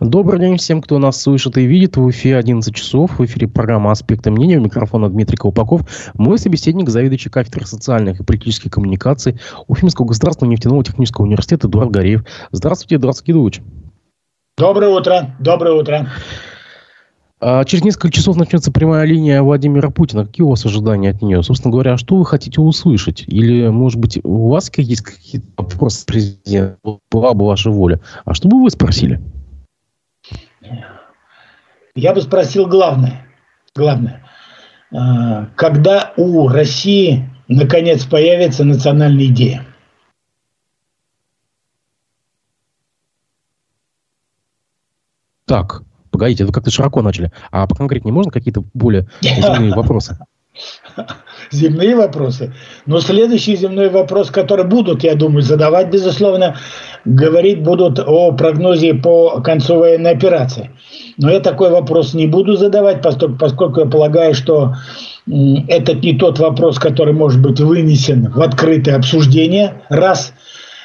Добрый день всем, кто нас слышит и видит. В эфире 11 часов. В эфире программа «Аспекты мнения». У микрофона Дмитрий Колпаков. Мой собеседник, заведующий кафедрой социальных и политических коммуникаций Уфимского государственного нефтяного технического университета Эдуард Гореев. Здравствуйте, Эдуард Скидович. Доброе утро. Доброе утро. А, через несколько часов начнется прямая линия Владимира Путина. Какие у вас ожидания от нее? Собственно говоря, что вы хотите услышать? Или, может быть, у вас есть какие-то вопросы президенту? Была бы ваша воля. А что бы вы спросили? Я бы спросил главное. Главное. А, когда у России наконец появится национальная идея? Так, погодите, вы как-то широко начали. А поконкретнее можно какие-то более вопросы? Земные вопросы. Но следующий земной вопрос, который будут, я думаю, задавать, безусловно, говорить будут о прогнозе по концу военной операции. Но я такой вопрос не буду задавать, поскольку, поскольку я полагаю, что этот не тот вопрос, который может быть вынесен в открытое обсуждение. Раз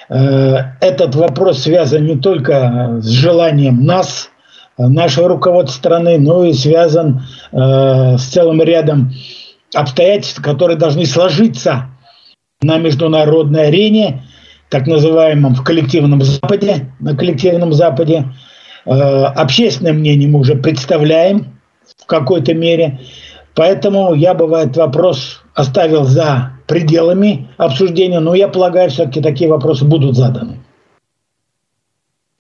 э, этот вопрос связан не только с желанием нас, нашего руководства страны, но и связан э, с целым рядом обстоятельств, которые должны сложиться на международной арене, так называемом в коллективном Западе, на коллективном Западе. Э, общественное мнение мы уже представляем в какой-то мере. Поэтому я бы этот вопрос оставил за пределами обсуждения, но я полагаю, все-таки такие вопросы будут заданы.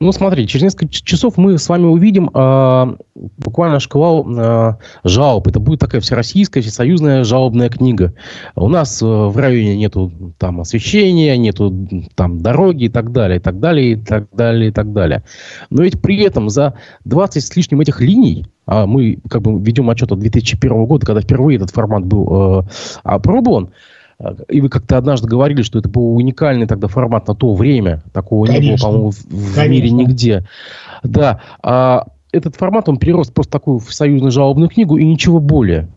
Ну, смотри, через несколько часов мы с вами увидим э, буквально шквал э, жалоб. Это будет такая всероссийская, всесоюзная жалобная книга. У нас э, в районе нету там освещения, нету там дороги и так далее, и так далее, и так далее, и так далее. Но ведь при этом за 20 с лишним этих линий, а мы как бы ведем отчет от 2001 года, когда впервые этот формат был э, опробован, и вы как-то однажды говорили, что это был уникальный тогда формат на то время. Такого Конечно. не было, по-моему, в, в мире нигде. Да. А этот формат, он перерос просто такую в союзную жалобную книгу и ничего более.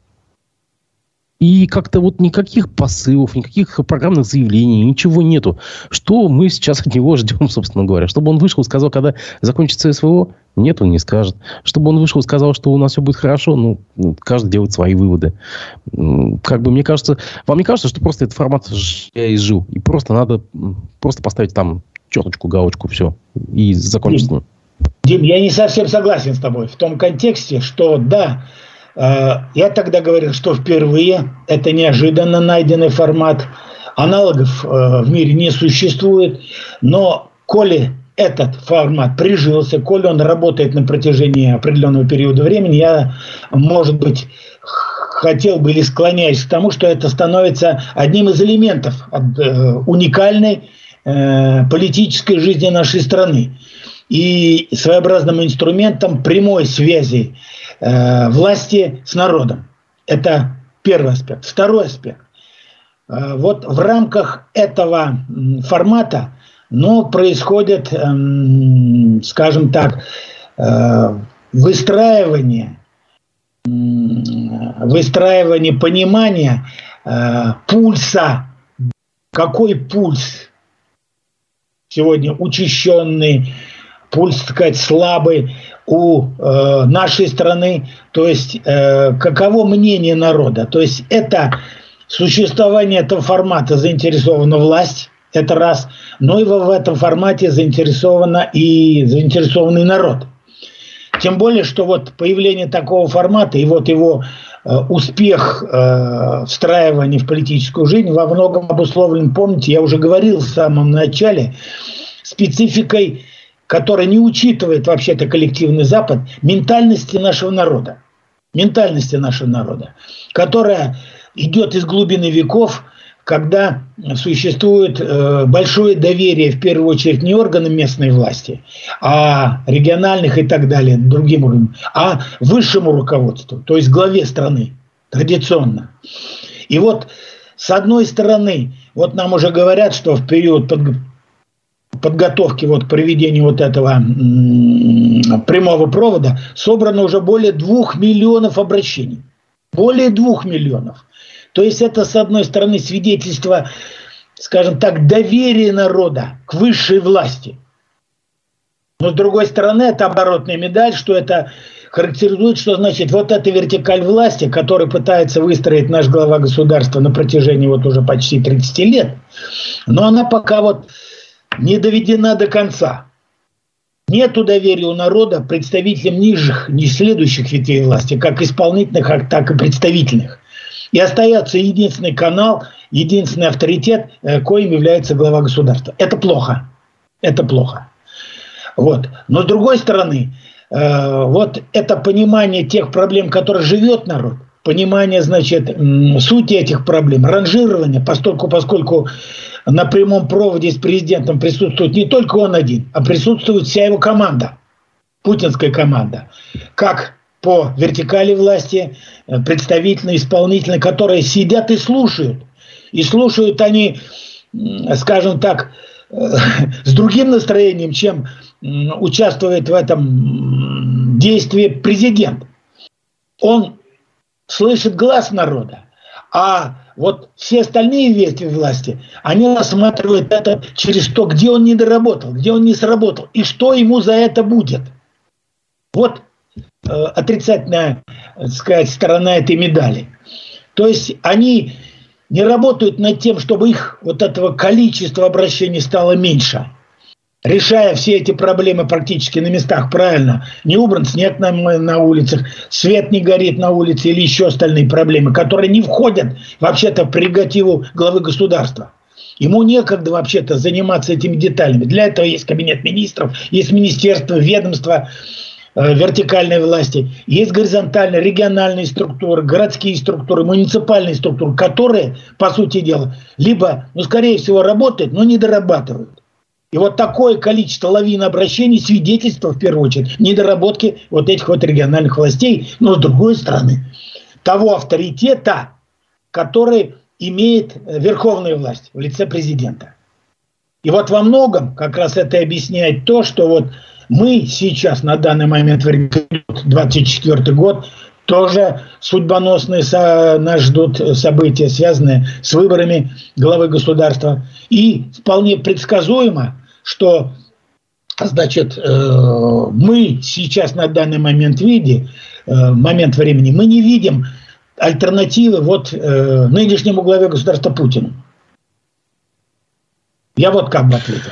И как-то вот никаких посылов, никаких программных заявлений, ничего нету. Что мы сейчас от него ждем, собственно говоря? Чтобы он вышел и сказал, когда закончится СВО? Нет, он не скажет. Чтобы он вышел и сказал, что у нас все будет хорошо, ну, каждый делает свои выводы. Как бы мне кажется, вам не кажется, что просто этот формат я изжил? И просто надо просто поставить там четочку, галочку, все. И закончить Дим, я не совсем согласен с тобой в том контексте, что да, я тогда говорил, что впервые это неожиданно найденный формат. Аналогов э, в мире не существует. Но коли этот формат прижился, коли он работает на протяжении определенного периода времени, я, может быть, хотел бы или склоняюсь к тому, что это становится одним из элементов э, уникальной политической жизни нашей страны и своеобразным инструментом прямой связи Э, власти с народом. Это первый аспект. Второй аспект. Э, вот в рамках этого формата но происходит, эм, скажем так, э, выстраивание, выстраивание понимания пульса. Какой пульс сегодня учащенный, пульс, так сказать, слабый, у э, нашей страны, то есть э, каково мнение народа. То есть это существование этого формата заинтересована власть, это раз, но и в этом формате заинтересована и заинтересованный народ. Тем более, что вот появление такого формата и вот его э, успех э, встраивания в политическую жизнь во многом обусловлен, помните, я уже говорил в самом начале, спецификой которая не учитывает вообще-то коллективный Запад, ментальности нашего народа. Ментальности нашего народа, которая идет из глубины веков, когда существует э, большое доверие, в первую очередь, не органам местной власти, а региональных и так далее, другим уровням, а высшему руководству, то есть главе страны, традиционно. И вот, с одной стороны, вот нам уже говорят, что в период подготовки вот к проведению вот этого прямого провода собрано уже более двух миллионов обращений. Более двух миллионов. То есть это, с одной стороны, свидетельство, скажем так, доверия народа к высшей власти. Но с другой стороны, это оборотная медаль, что это характеризует, что значит вот эта вертикаль власти, которую пытается выстроить наш глава государства на протяжении вот уже почти 30 лет, но она пока вот не доведена до конца. Нет доверия у народа представителям нижних, не следующих ветвей власти, как исполнительных, так и представительных. И остается единственный канал, единственный авторитет, э, коим является глава государства. Это плохо. Это плохо. Вот. Но с другой стороны, э, вот это понимание тех проблем, которые живет народ, понимание, значит, сути этих проблем, ранжирование, поскольку, поскольку на прямом проводе с президентом присутствует не только он один, а присутствует вся его команда, путинская команда. Как по вертикали власти, э, представительные, исполнительные, которые сидят и слушают. И слушают они, скажем так, э, с другим настроением, чем участвует в этом действии президент. Он слышит глаз народа, а вот все остальные ветви власти, они рассматривают это через то, где он не доработал, где он не сработал, и что ему за это будет. Вот э, отрицательная, так сказать, сторона этой медали. То есть они не работают над тем, чтобы их вот этого количества обращений стало меньше – решая все эти проблемы практически на местах правильно, не убран снег на, на улицах, свет не горит на улице или еще остальные проблемы, которые не входят вообще-то в прерогативу главы государства. Ему некогда вообще-то заниматься этими деталями. Для этого есть кабинет министров, есть министерство, ведомство э, вертикальной власти, есть горизонтальные, региональные структуры, городские структуры, муниципальные структуры, которые, по сути дела, либо, ну, скорее всего, работают, но не дорабатывают. И вот такое количество лавин обращений свидетельство, в первую очередь, недоработки вот этих вот региональных властей, но с другой стороны, того авторитета, который имеет верховная власть в лице президента. И вот во многом как раз это объясняет то, что вот мы сейчас на данный момент времени, 24 год, тоже судьбоносные нас ждут события, связанные с выборами главы государства. И вполне предсказуемо что значит, э, мы сейчас на данный момент виде, э, момент времени, мы не видим альтернативы вот э, нынешнему главе государства Путину. Я вот как бы ответил.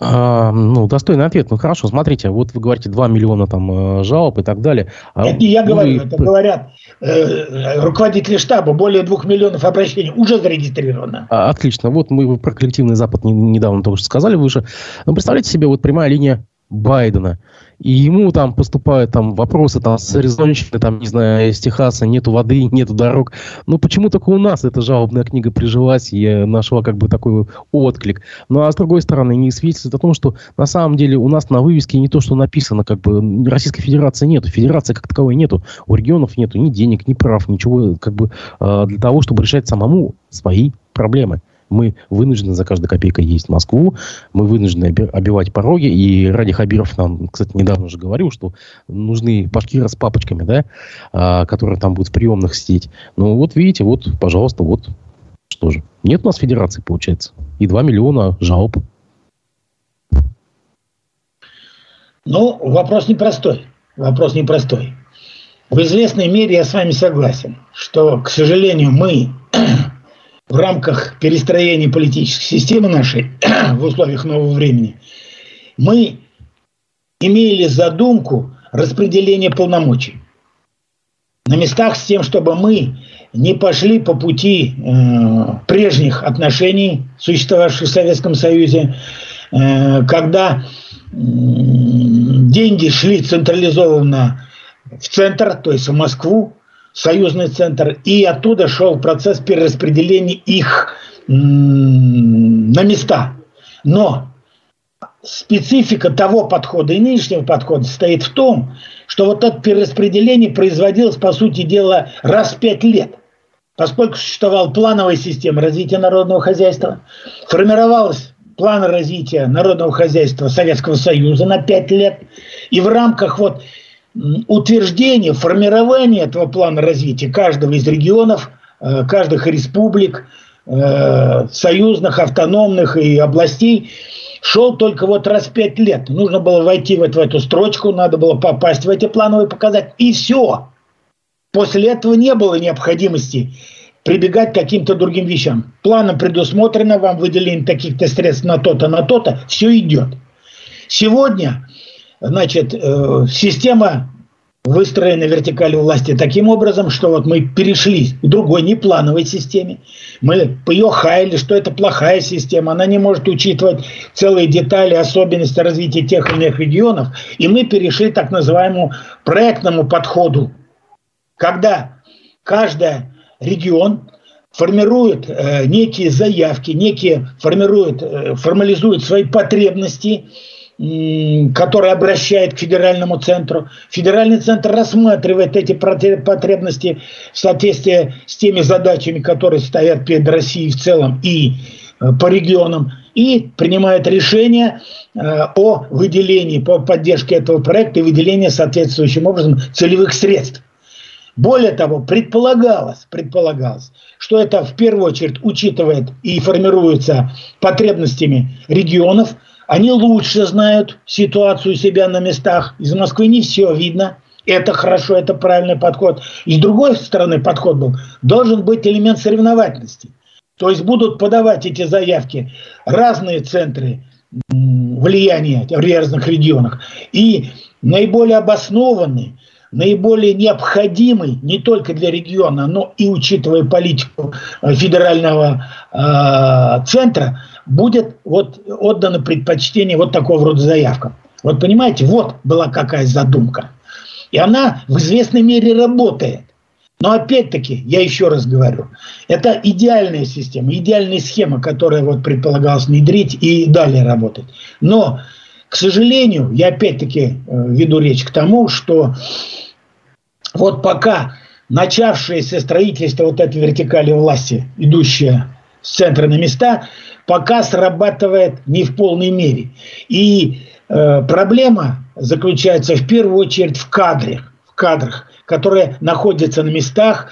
А, ну, достойный ответ. Ну, хорошо, смотрите, вот вы говорите 2 миллиона там э, жалоб и так далее. А это не я говорю, это говорят э, руководители штаба. Более 2 миллионов обращений уже зарегистрировано. А, отлично. Вот мы про коллективный Запад недавно только что сказали выше. Ну, представляете себе, вот прямая линия Байдена – и ему там поступают там вопросы там с Аризонщины, там, не знаю, из Техаса, нету воды, нету дорог. Ну, почему только у нас эта жалобная книга прижилась и нашла как бы такой отклик. Ну, а с другой стороны, не свидетельствует о том, что на самом деле у нас на вывеске не то, что написано, как бы Российской Федерации нету, Федерации как таковой нету, у регионов нету ни денег, ни прав, ничего как бы а, для того, чтобы решать самому свои проблемы. Мы вынуждены за каждой копейкой в Москву, мы вынуждены обивать пороги, и Ради Хабиров нам, кстати, недавно уже говорил, что нужны башкиры с папочками, да, а, которые там будут в приемных сидеть. Ну, вот видите, вот, пожалуйста, вот что же. Нет у нас федерации, получается. И 2 миллиона жалоб. Ну, вопрос непростой. Вопрос непростой. В известной мере я с вами согласен, что, к сожалению, мы в рамках перестроения политической системы нашей в условиях нового времени, мы имели задумку распределения полномочий на местах с тем, чтобы мы не пошли по пути э, прежних отношений, существовавших в Советском Союзе, э, когда э, деньги шли централизованно в центр, то есть в Москву, союзный центр, и оттуда шел процесс перераспределения их на места. Но специфика того подхода и нынешнего подхода состоит в том, что вот это перераспределение производилось, по сути дела, раз в пять лет. Поскольку существовала плановая система развития народного хозяйства, формировалась план развития народного хозяйства Советского Союза на пять лет, и в рамках вот утверждение, формирование этого плана развития каждого из регионов, э, каждых республик, э, союзных, автономных и областей, шел только вот раз в пять лет. Нужно было войти вот в эту строчку, надо было попасть в эти плановые показатели, и все. После этого не было необходимости прибегать к каким-то другим вещам. Планом предусмотрено, вам выделение таких-то средств на то-то, на то-то, все идет. Сегодня, значит, э, система выстроена вертикаль власти таким образом, что вот мы перешли к другой неплановой системе. Мы ее хаяли, что это плохая система, она не может учитывать целые детали, особенности развития тех или иных регионов. И мы перешли к так называемому проектному подходу, когда каждый регион формирует э, некие заявки, некие формирует, э, формализует свои потребности, который обращает к федеральному центру. Федеральный центр рассматривает эти потребности в соответствии с теми задачами, которые стоят перед Россией в целом и э, по регионам, и принимает решение э, о выделении, по поддержке этого проекта и выделении соответствующим образом целевых средств. Более того, предполагалось, предполагалось, что это в первую очередь учитывает и формируется потребностями регионов – они лучше знают ситуацию себя на местах. Из Москвы не все видно. Это хорошо, это правильный подход. И с другой стороны подход был, должен быть элемент соревновательности. То есть будут подавать эти заявки разные центры влияния в разных регионах. И наиболее обоснованный, наиболее необходимый не только для региона, но и учитывая политику э, федерального э, центра, будет вот отдано предпочтение вот такого рода заявкам. Вот понимаете, вот была какая задумка. И она в известной мере работает. Но опять-таки, я еще раз говорю, это идеальная система, идеальная схема, которая вот предполагалась внедрить и далее работать. Но, к сожалению, я опять-таки э, веду речь к тому, что вот пока начавшееся строительство вот этой вертикали власти, идущее с центра на места, пока срабатывает не в полной мере. И э, проблема заключается в первую очередь в кадрах, в кадрах, которые находятся на местах,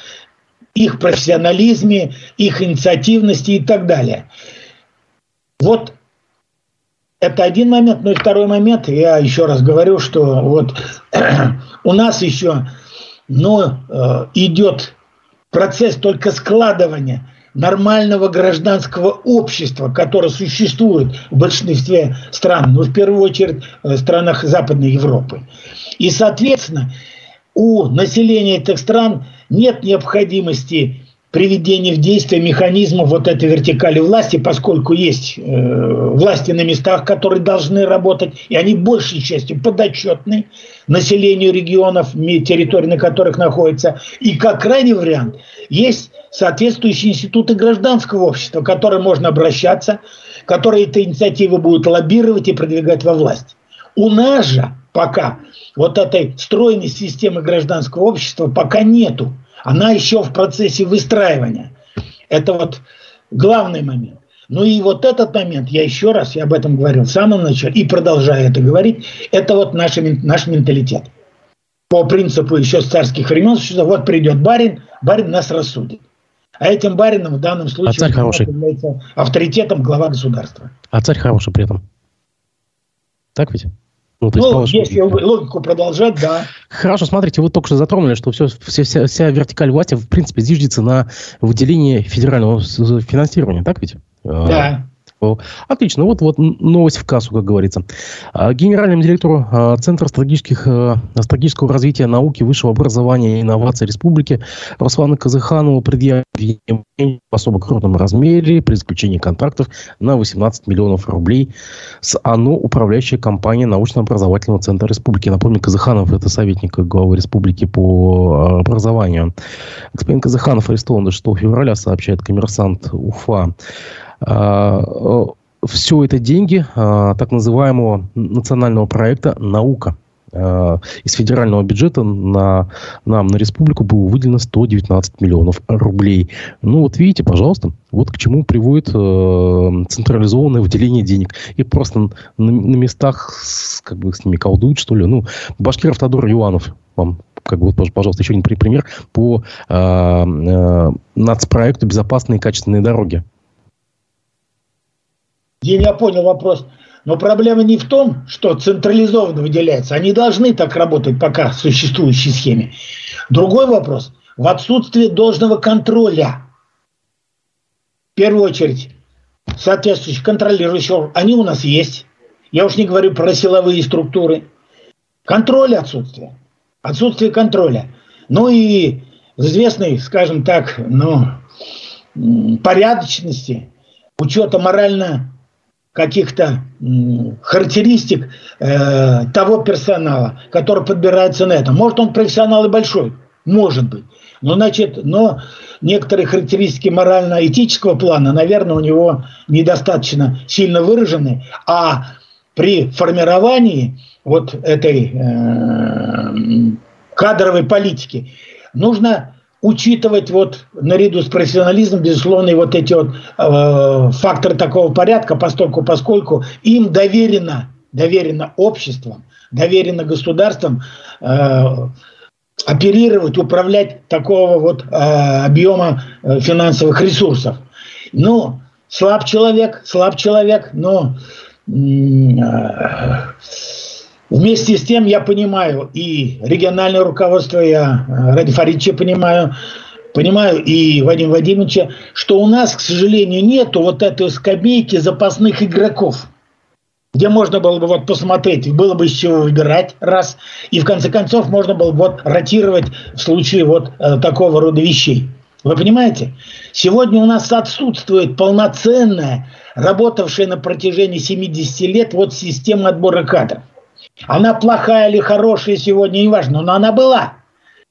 их профессионализме, их инициативности и так далее. Вот это один момент. Ну и второй момент, я еще раз говорю, что вот у нас еще ну, э, идет процесс только складывания нормального гражданского общества, которое существует в большинстве стран, но в первую очередь в странах Западной Европы. И, соответственно, у населения этих стран нет необходимости приведения в действие механизмов вот этой вертикали власти, поскольку есть э, власти на местах, которые должны работать, и они большей частью подотчетны населению регионов, территорий, на которых находятся. И как крайний вариант, есть соответствующие институты гражданского общества, к которым можно обращаться, которые эти инициативы будут лоббировать и продвигать во власть. У нас же пока вот этой стройной системы гражданского общества пока нету. Она еще в процессе выстраивания. Это вот главный момент. Ну и вот этот момент, я еще раз, я об этом говорил в самом начале и продолжаю это говорить, это вот наш, наш менталитет. По принципу еще с царских времен, что вот придет барин, барин нас рассудит. А этим барином в данном случае а царь хороший. является авторитетом глава государства. А царь хороший при этом. Так ведь? Ну, ну сказал, если логику продолжать, да. Хорошо, смотрите, вы только что затронули, что все, вся, вся, вся вертикаль власти, в принципе, зиждется на выделении федерального финансирования, так ведь? Да. Отлично. Вот, вот новость в кассу, как говорится. А, генеральному директору а, Центра стратегических, а, стратегического развития науки, высшего образования и инноваций Республики Руслану Казаханову предъявили в особо крупном размере при заключении контрактов на 18 миллионов рублей с ОНО, управляющая компания научно-образовательного центра Республики. Напомню, Казаханов – это советник главы Республики по образованию. Господин Казаханов арестован до 6 февраля, сообщает коммерсант УФА. А, Все это деньги а, так называемого национального проекта «Наука». А, из федерального бюджета на, нам, на республику, было выделено 119 миллионов рублей. Ну, вот видите, пожалуйста, вот к чему приводит э, централизованное выделение денег. И просто на, на местах с, как бы с ними колдуют, что ли. Ну, Башкиров Тодор Юанов вам как бы, вот, пожалуйста, еще один пример по э, э, нацпроекту «Безопасные и качественные дороги». Я не понял вопрос. Но проблема не в том, что централизованно выделяется. Они должны так работать пока в существующей схеме. Другой вопрос – в отсутствии должного контроля. В первую очередь, соответствующих контролирующих, они у нас есть. Я уж не говорю про силовые структуры. Контроль отсутствие. Отсутствие контроля. Ну и известной, скажем так, ну, порядочности, учета морально каких-то характеристик э, того персонала, который подбирается на это. Может, он профессионал и большой, может быть. Но, значит, но некоторые характеристики морально-этического плана, наверное, у него недостаточно сильно выражены, а при формировании вот этой э, кадровой политики нужно учитывать вот наряду с профессионализмом, безусловно, и вот эти вот э, факторы такого порядка, постольку, поскольку им доверено, доверено обществом, доверено государством э, оперировать, управлять такого вот э, объема э, финансовых ресурсов. Ну, слаб человек, слаб человек, но э, Вместе с тем я понимаю и региональное руководство, я э, Ради Фаридовича понимаю, понимаю и Вадим Вадимовича, что у нас, к сожалению, нету вот этой скамейки запасных игроков, где можно было бы вот посмотреть, было бы из чего выбирать, раз, и в конце концов можно было бы вот ротировать в случае вот э, такого рода вещей. Вы понимаете? Сегодня у нас отсутствует полноценная, работавшая на протяжении 70 лет вот система отбора кадров. Она плохая или хорошая сегодня, неважно, но она была.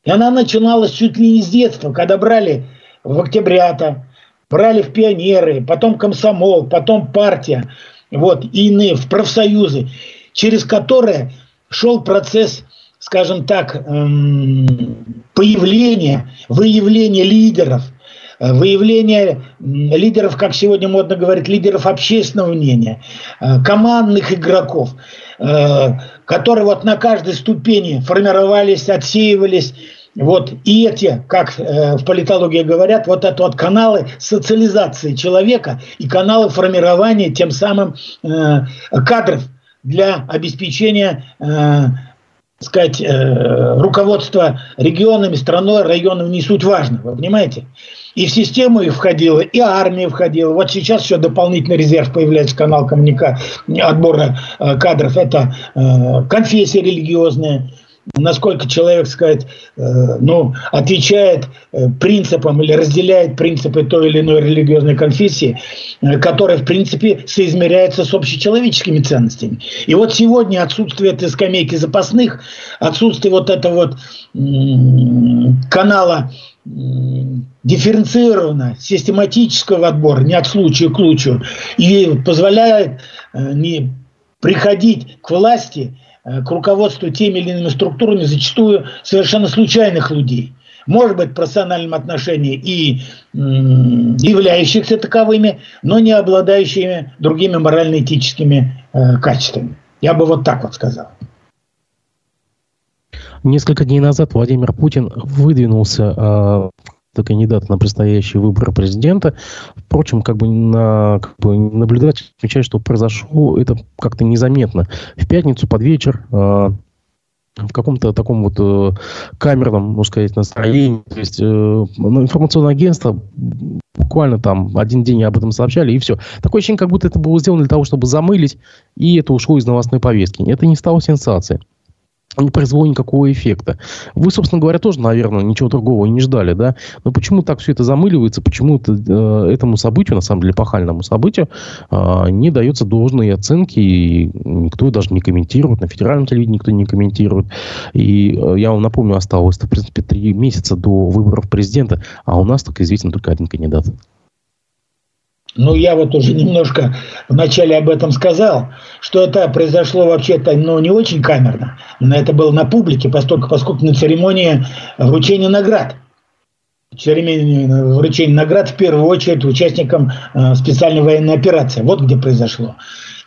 И она начиналась чуть ли не с детства, когда брали в октябрята, брали в пионеры, потом комсомол, потом партия, вот, и иные, в профсоюзы, через которые шел процесс, скажем так, эм, появления, выявления лидеров, э, выявление лидеров, как сегодня модно говорить, лидеров общественного мнения, э, командных игроков. Которые вот на каждой ступени формировались, отсеивались. Вот, и эти, как э, в политологии говорят, вот это вот каналы социализации человека и каналы формирования тем самым э, кадров для обеспечения э, сказать, э, руководства регионами, страной, районом не суть важно, вы понимаете? И в систему их входила, и армия входила. Вот сейчас еще дополнительный резерв появляется, канал коммуника... отбора э, кадров. Это э, конфессия религиозная, насколько человек, сказать, э, ну, отвечает э, принципам или разделяет принципы той или иной религиозной конфессии, э, которая, в принципе, соизмеряется с общечеловеческими ценностями. И вот сегодня отсутствие этой скамейки запасных, отсутствие вот этого вот канала дифференцированно, систематического отбора, не от случая к случаю, и позволяет не приходить к власти к руководству теми или иными структурами зачастую совершенно случайных людей. Может быть, в профессиональном отношении и являющихся таковыми, но не обладающими другими морально-этическими э, качествами. Я бы вот так вот сказал. Несколько дней назад Владимир Путин выдвинулся э, кандидата на предстоящие выборы президента. Впрочем, как бы, на, как бы наблюдатель отмечает, что произошло это как-то незаметно. В пятницу под вечер э, в каком-то таком вот э, камерном, можно сказать, настроении. То есть э, ну, информационное агентство буквально там один день об этом сообщали, и все. Такое ощущение, как будто это было сделано для того, чтобы замылить, и это ушло из новостной повестки. Это не стало сенсацией не произвело никакого эффекта. Вы, собственно говоря, тоже, наверное, ничего другого не ждали, да? Но почему так все это замыливается, почему это, э, этому событию, на самом деле, пахальному событию, э, не дается должной оценки, и никто даже не комментирует, на федеральном телевидении никто не комментирует. И э, я вам напомню, осталось, в принципе, три месяца до выборов президента, а у нас только известен только один кандидат. Ну, я вот уже немножко вначале об этом сказал, что это произошло вообще-то ну, не очень камерно, но это было на публике, поскольку, поскольку на церемонии вручения наград. Церемонии вручения наград в первую очередь участникам э, специальной военной операции. Вот где произошло.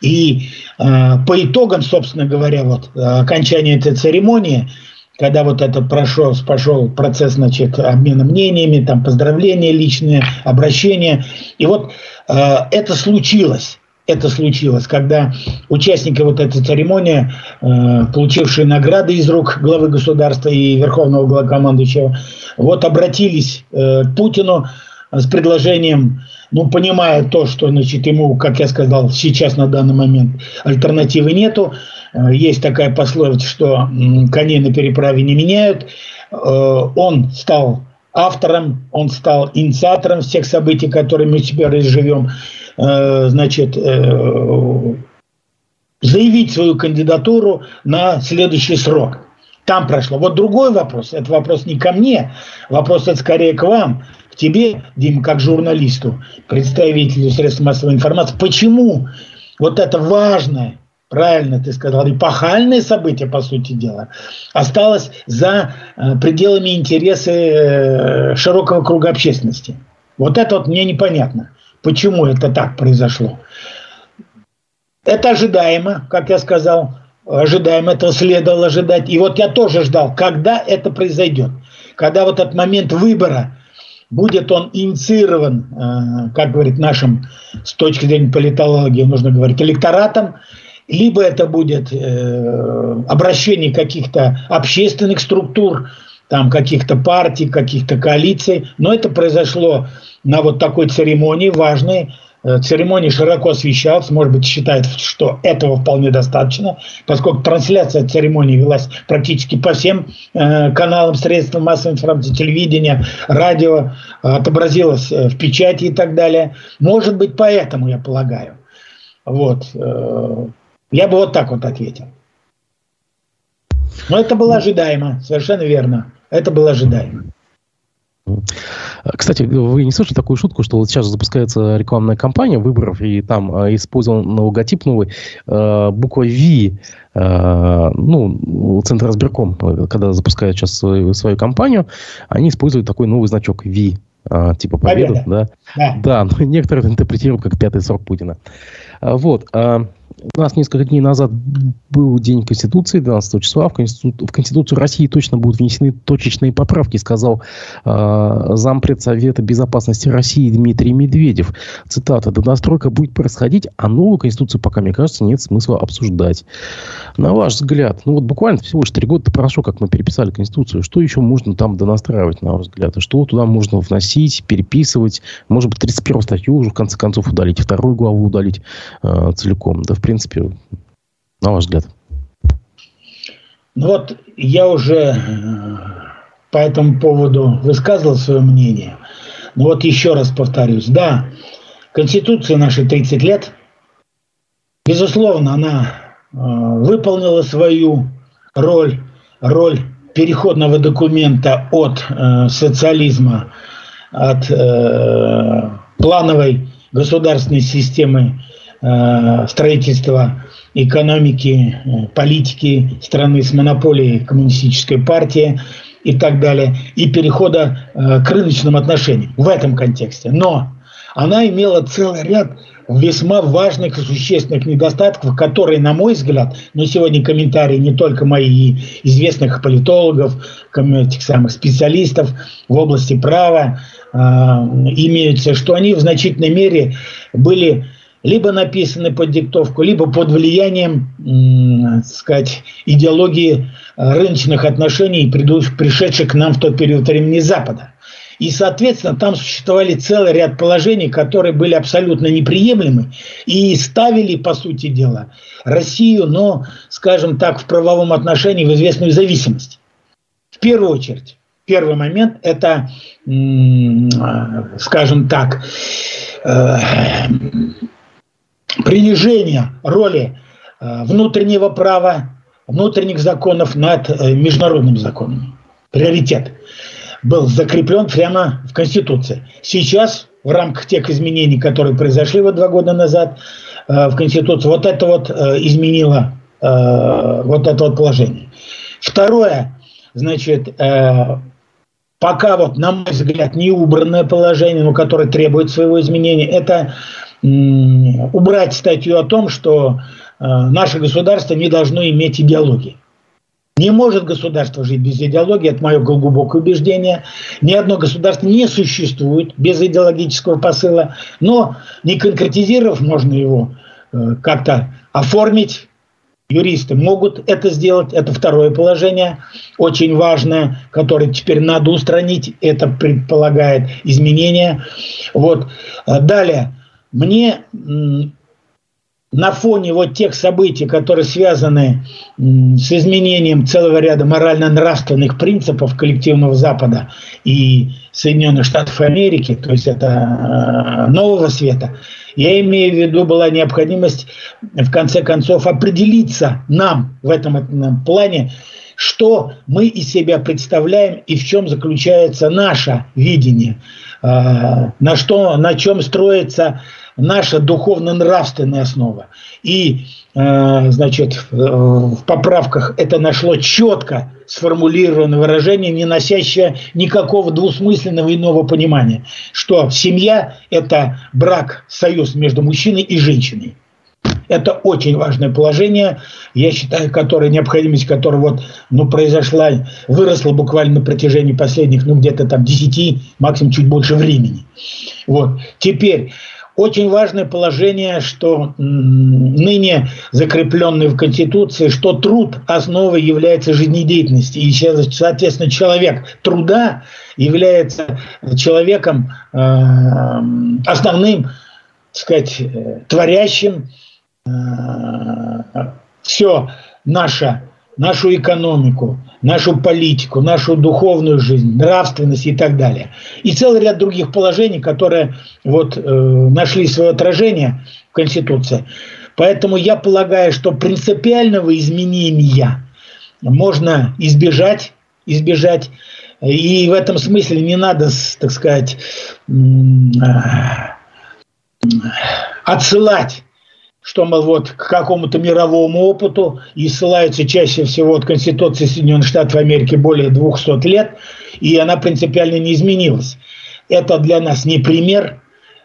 И э, по итогам, собственно говоря, вот окончания этой церемонии, когда вот это прошел, пошел процесс, значит, обмена мнениями, там поздравления личные, обращения. И вот Э, это случилось. это случилось, когда участники вот этой церемонии, э, получившие награды из рук главы государства и верховного главкомандующего, вот обратились э, к Путину с предложением, ну, понимая то, что, значит, ему, как я сказал, сейчас на данный момент альтернативы нету, э, есть такая пословица, что коней на переправе не меняют, э, он стал автором, он стал инициатором всех событий, которые мы теперь изживем, э, значит, заявить свою кандидатуру на следующий срок. Там прошло. Вот другой вопрос, это вопрос не ко мне, вопрос это скорее к вам, тебе, Дима, как журналисту, представителю средств массовой информации. Почему вот это важное правильно ты сказал, эпохальное событие, по сути дела, осталось за э, пределами интереса э, широкого круга общественности. Вот это вот мне непонятно, почему это так произошло. Это ожидаемо, как я сказал, ожидаемо, это следовало ожидать. И вот я тоже ждал, когда это произойдет. Когда вот этот момент выбора, будет он инициирован, э, как говорит нашим, с точки зрения политологии, нужно говорить, электоратом, либо это будет э, обращение каких-то общественных структур, там каких-то партий, каких-то коалиций, но это произошло на вот такой церемонии важной, э, церемония широко освещалась, может быть, считает, что этого вполне достаточно, поскольку трансляция церемонии велась практически по всем э, каналам средств массовой информации, телевидения, радио, отобразилась э, в печати и так далее. Может быть, поэтому, я полагаю. Вот. Э, я бы вот так вот ответил. Но это было ожидаемо, совершенно верно. Это было ожидаемо. Кстати, вы не слышали такую шутку, что вот сейчас запускается рекламная кампания выборов, и там э, использован логотип новый, э, буква V, э, ну, Центр разбирком, когда запускают сейчас свою, свою кампанию, они используют такой новый значок V, э, типа победу, Победа. да? Да, да но некоторые это интерпретируют как пятый срок Путина. Вот. У нас несколько дней назад был День Конституции, 12 числа. В Конституцию, в Конституцию России точно будут внесены точечные поправки, сказал э, зампред Совета Безопасности России Дмитрий Медведев. Цитата. «Донастройка будет происходить, а новую Конституцию пока, мне кажется, нет смысла обсуждать». На ваш взгляд, ну вот буквально всего лишь три года прошло, как мы переписали Конституцию. Что еще можно там донастраивать, на ваш взгляд? Что туда можно вносить, переписывать? Может быть, 31 статью уже в конце концов удалить, вторую главу удалить э, целиком? Да, в принципе, на ваш взгляд? Ну вот я уже э, по этому поводу высказывал свое мнение. Но вот еще раз повторюсь. Да, Конституция нашей 30 лет. Безусловно, она э, выполнила свою роль, роль переходного документа от э, социализма, от э, плановой государственной системы строительства экономики, э, политики страны с монополией коммунистической партии и так далее, и перехода э, к рыночным отношениям в этом контексте. Но она имела целый ряд весьма важных и существенных недостатков, которые, на мой взгляд, но сегодня комментарии не только мои известных политологов, этих самых специалистов в области права э, имеются, что они в значительной мере были либо написаны под диктовку, либо под влиянием, так сказать, идеологии э, рыночных отношений, пришедших к нам в тот период времени Запада. И, соответственно, там существовали целый ряд положений, которые были абсолютно неприемлемы и ставили, по сути дела, Россию, но, скажем так, в правовом отношении в известную зависимость. В первую очередь, первый момент – это, э, скажем так, э, принижение роли э, внутреннего права, внутренних законов над э, международным законом. Приоритет был закреплен прямо в Конституции. Сейчас в рамках тех изменений, которые произошли вот два года назад э, в Конституции, вот это вот изменило вот это вот положение. Второе, значит, пока вот, на мой взгляд, не убранное положение, но которое требует своего изменения, это убрать статью о том, что э, наше государство не должно иметь идеологии. Не может государство жить без идеологии, это мое глубокое убеждение. Ни одно государство не существует без идеологического посыла, но не конкретизировав можно его э, как-то оформить. Юристы могут это сделать. Это второе положение, очень важное, которое теперь надо устранить. Это предполагает изменения. Вот. Далее. Мне на фоне вот тех событий, которые связаны с изменением целого ряда морально-нравственных принципов коллективного Запада и Соединенных Штатов Америки, то есть это э, нового света, я имею в виду, была необходимость в конце концов определиться нам в этом плане, что мы из себя представляем и в чем заключается наше видение, на, что, на чем строится наша духовно-нравственная основа. И, э, значит, в поправках это нашло четко сформулированное выражение, не носящее никакого двусмысленного иного понимания, что семья – это брак, союз между мужчиной и женщиной. Это очень важное положение, я считаю, которое, необходимость которого вот, ну, произошла, выросла буквально на протяжении последних, ну, где-то там 10, максимум чуть больше времени. Вот. Теперь, очень важное положение, что ныне закрепленный в Конституции, что труд основой является жизнедеятельности. И, соответственно, человек труда является человеком э, основным, так сказать, творящим э, все наше, нашу экономику, нашу политику, нашу духовную жизнь, нравственность и так далее. И целый ряд других положений, которые вот, э, нашли свое отражение в Конституции. Поэтому я полагаю, что принципиального изменения можно избежать, избежать. И в этом смысле не надо, так сказать, э, отсылать что, мол, вот к какому-то мировому опыту и ссылаются чаще всего от Конституции Соединенных Штатов Америки более 200 лет, и она принципиально не изменилась. Это для нас не пример,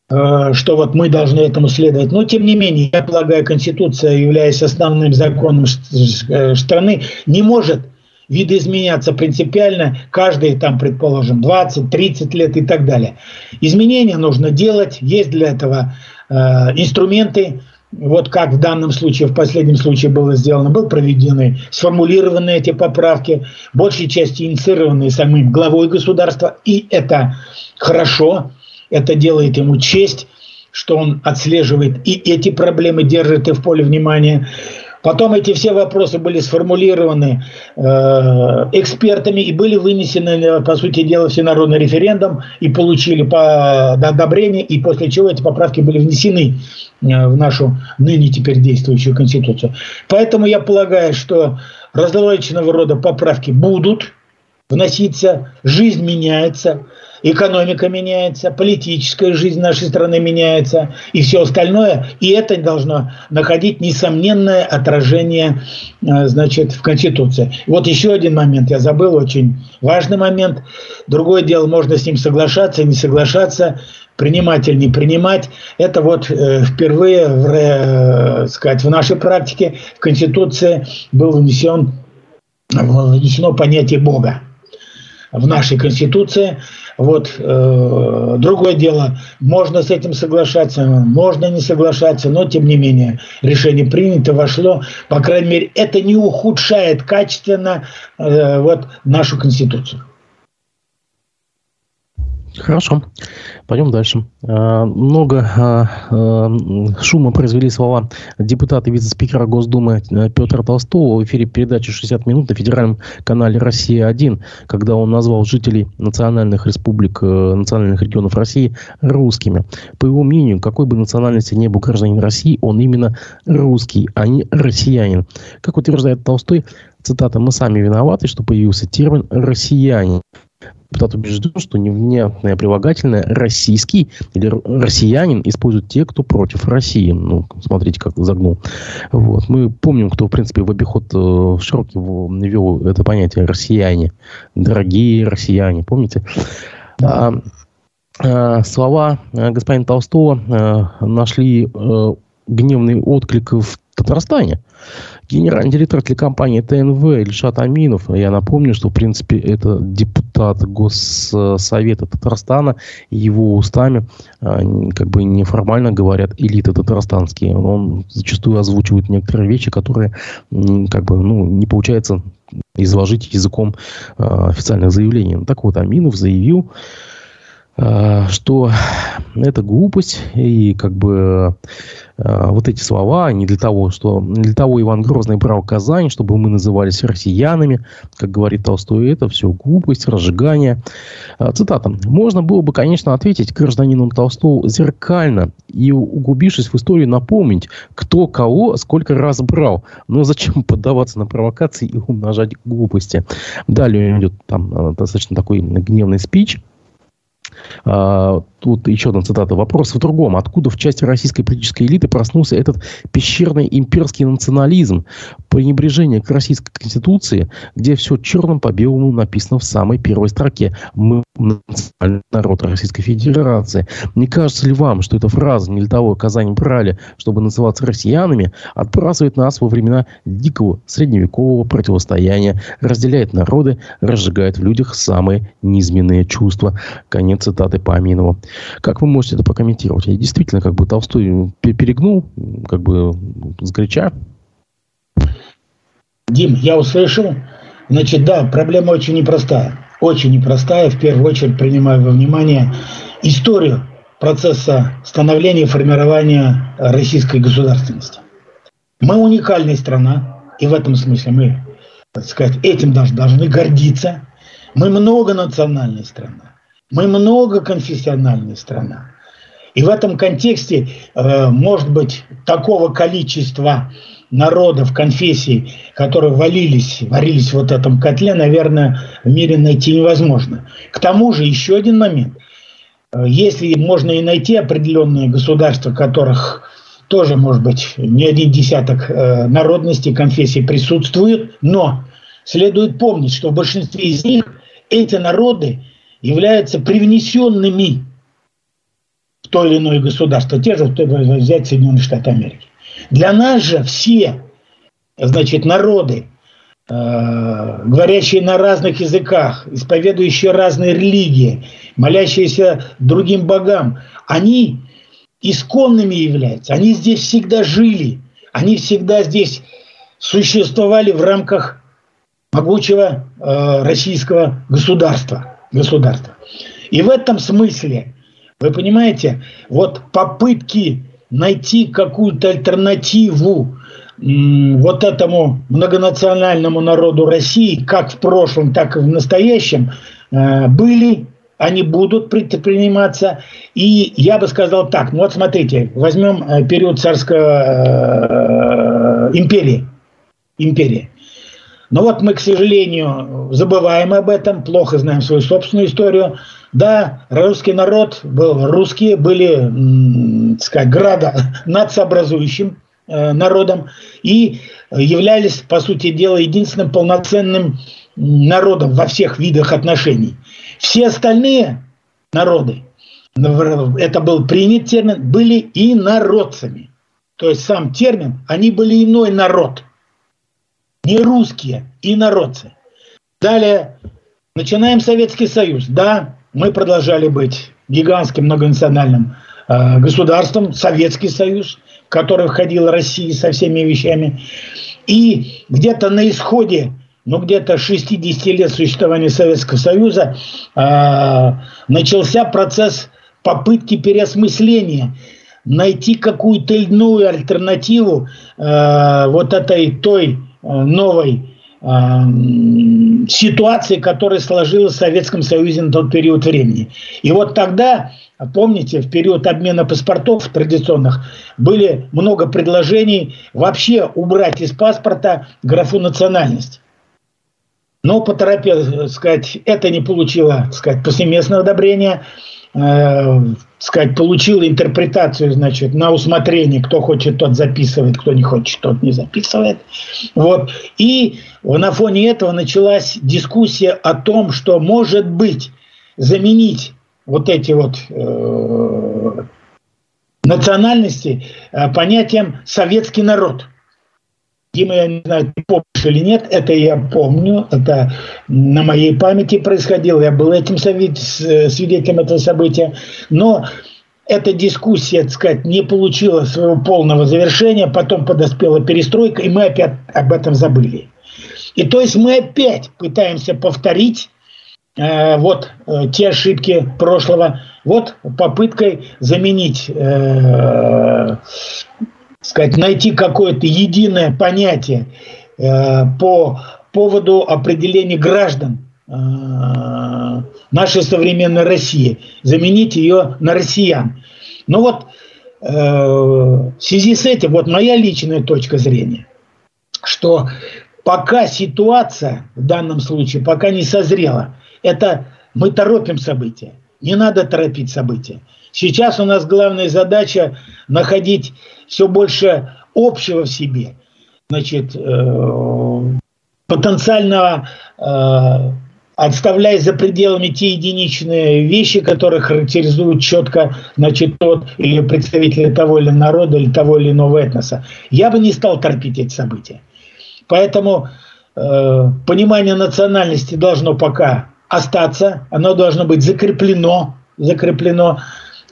э, что вот мы должны этому следовать. Но, тем не менее, я полагаю, Конституция, являясь основным законом э, страны, не может видоизменяться принципиально каждые, там, предположим, 20-30 лет и так далее. Изменения нужно делать, есть для этого э, инструменты, вот как в данном случае, в последнем случае было сделано, был проведены, сформулированы эти поправки, большей части инициированные самим главой государства, и это хорошо, это делает ему честь, что он отслеживает и эти проблемы, держит их в поле внимания. Потом эти все вопросы были сформулированы э, экспертами и были вынесены, по сути дела, всенародный референдум и получили по одобрение, и после чего эти поправки были внесены э, в нашу ныне теперь действующую Конституцию. Поэтому я полагаю, что различного рода поправки будут вноситься, жизнь меняется, экономика меняется, политическая жизнь нашей страны меняется и все остальное. И это должно находить несомненное отражение э, значит, в Конституции. Вот еще один момент, я забыл, очень важный момент. Другое дело, можно с ним соглашаться, не соглашаться, принимать или не принимать. Это вот э, впервые в, э, сказать, в нашей практике в Конституции был внесен, внесено понятие Бога в нашей Конституции. Вот э, другое дело, можно с этим соглашаться, можно не соглашаться, но тем не менее решение принято, вошло. По крайней мере, это не ухудшает качественно э, вот нашу Конституцию. Хорошо. Пойдем дальше. А, много а, а, шума произвели слова депутата вице-спикера Госдумы Петра Толстого в эфире передачи «60 минут» на федеральном канале «Россия-1», когда он назвал жителей национальных республик, э, национальных регионов России русскими. По его мнению, какой бы национальности не был гражданин России, он именно русский, а не россиянин. Как утверждает Толстой, цитата, «Мы сами виноваты, что появился термин «россиянин» депутат убежден, что невнятное прилагательное «российский» или «россиянин» используют те, кто против России. Ну, смотрите, как загнул. Вот. Мы помним, кто, в принципе, в обиход э, широкий ввел это понятие «россияне». Дорогие россияне, помните? А, а, слова э, господина Толстого а, нашли а, гневный отклик в Татарстане – Генеральный директор телекомпании ТНВ Ильшат Аминов, я напомню, что, в принципе, это депутат Госсовета Татарстана, его устами, а, как бы неформально говорят, элиты татарстанские. Он зачастую озвучивает некоторые вещи, которые, как бы, ну, не получается изложить языком а, официальных заявлений. Так вот, Аминов заявил, а, что это глупость, и как бы вот эти слова, не для того, что для того Иван Грозный брал Казань, чтобы мы назывались россиянами, как говорит Толстой, это все глупость, разжигание. А, цитата. «Можно было бы, конечно, ответить гражданину Толстому зеркально и, углубившись в историю, напомнить, кто кого сколько раз брал. Но зачем поддаваться на провокации и умножать глупости?» Далее идет там достаточно такой гневный спич – тут еще одна цитата. Вопрос в другом. Откуда в части российской политической элиты проснулся этот пещерный имперский национализм, пренебрежение к российской конституции, где все черным по белому написано в самой первой строке. Мы национальный народ Российской Федерации. Не кажется ли вам, что эта фраза «не для того Казань брали, чтобы называться россиянами» отбрасывает нас во времена дикого средневекового противостояния, разделяет народы, разжигает в людях самые низменные чувства. Конец цитаты по Аминову. Как вы можете это прокомментировать? Я действительно, как бы Толстой перегнул, как бы сгоряча. Дим, я услышал. Значит, да, проблема очень непростая. Очень непростая. В первую очередь принимаю во внимание историю процесса становления и формирования российской государственности. Мы уникальная страна, и в этом смысле мы, так сказать, этим даже должны гордиться. Мы многонациональная страна. Мы многоконфессиональная страна. И в этом контексте, э, может быть, такого количества народов, конфессий, которые валились, варились в вот этом котле, наверное, в мире найти невозможно. К тому же еще один момент. Э, если можно и найти определенные государства, которых тоже, может быть, не один десяток э, народностей, конфессий присутствует, но следует помнить, что в большинстве из них эти народы являются привнесенными в то или иное государство. Те же, взять Соединенные Штаты Америки. Для нас же все, значит, народы, э, говорящие на разных языках, исповедующие разные религии, молящиеся другим богам, они исконными являются. Они здесь всегда жили. Они всегда здесь существовали в рамках могучего э, российского государства государства. И в этом смысле, вы понимаете, вот попытки найти какую-то альтернативу вот этому многонациональному народу России, как в прошлом, так и в настоящем, э, были, они будут предприниматься. И я бы сказал так, ну вот смотрите, возьмем э, период царской э, империи. империи. Но вот мы, к сожалению, забываем об этом, плохо знаем свою собственную историю. Да, русский народ был, русские были, так сказать, града нациообразующим э, народом и являлись, по сути дела, единственным полноценным народом во всех видах отношений. Все остальные народы, это был принят термин, были и народцами. То есть сам термин, они были иной народ – не русские, инородцы. Далее, начинаем Советский Союз. Да, мы продолжали быть гигантским многонациональным э, государством, Советский Союз, в который входила Россия со всеми вещами. И где-то на исходе, ну где-то 60 лет существования Советского Союза э, начался процесс попытки переосмысления найти какую-то иную альтернативу э, вот этой той новой э, ситуации, которая сложилась в Советском Союзе на тот период времени. И вот тогда, помните, в период обмена паспортов традиционных были много предложений вообще убрать из паспорта графу национальность. Но поторопил, сказать, это не получило, сказать, повсеместного одобрения э, сказать, получил интерпретацию, значит, на усмотрение, кто хочет, тот записывает, кто не хочет, тот не записывает. Вот. И на фоне этого началась дискуссия о том, что, может быть, заменить вот эти вот э, национальности э, понятием советский народ. Дима, я не знаю, ты помнишь или нет, это я помню, это на моей памяти происходило, я был этим свидетелем этого события, но эта дискуссия, так сказать, не получила своего полного завершения, потом подоспела перестройка, и мы опять об этом забыли. И то есть мы опять пытаемся повторить э, вот э, те ошибки прошлого, вот попыткой заменить, э, сказать, найти какое-то единое понятие э, по поводу определения граждан э, нашей современной России, заменить ее на россиян. Ну вот э, в связи с этим, вот моя личная точка зрения, что пока ситуация в данном случае пока не созрела, это мы торопим события. Не надо торопить события. Сейчас у нас главная задача находить все больше общего в себе. Значит, э, потенциального, э, отставляя за пределами те единичные вещи, которые характеризуют четко значит, тот или представители того или народа, или того или иного этноса. Я бы не стал торопить эти события. Поэтому э, понимание национальности должно пока остаться, оно должно быть закреплено, закреплено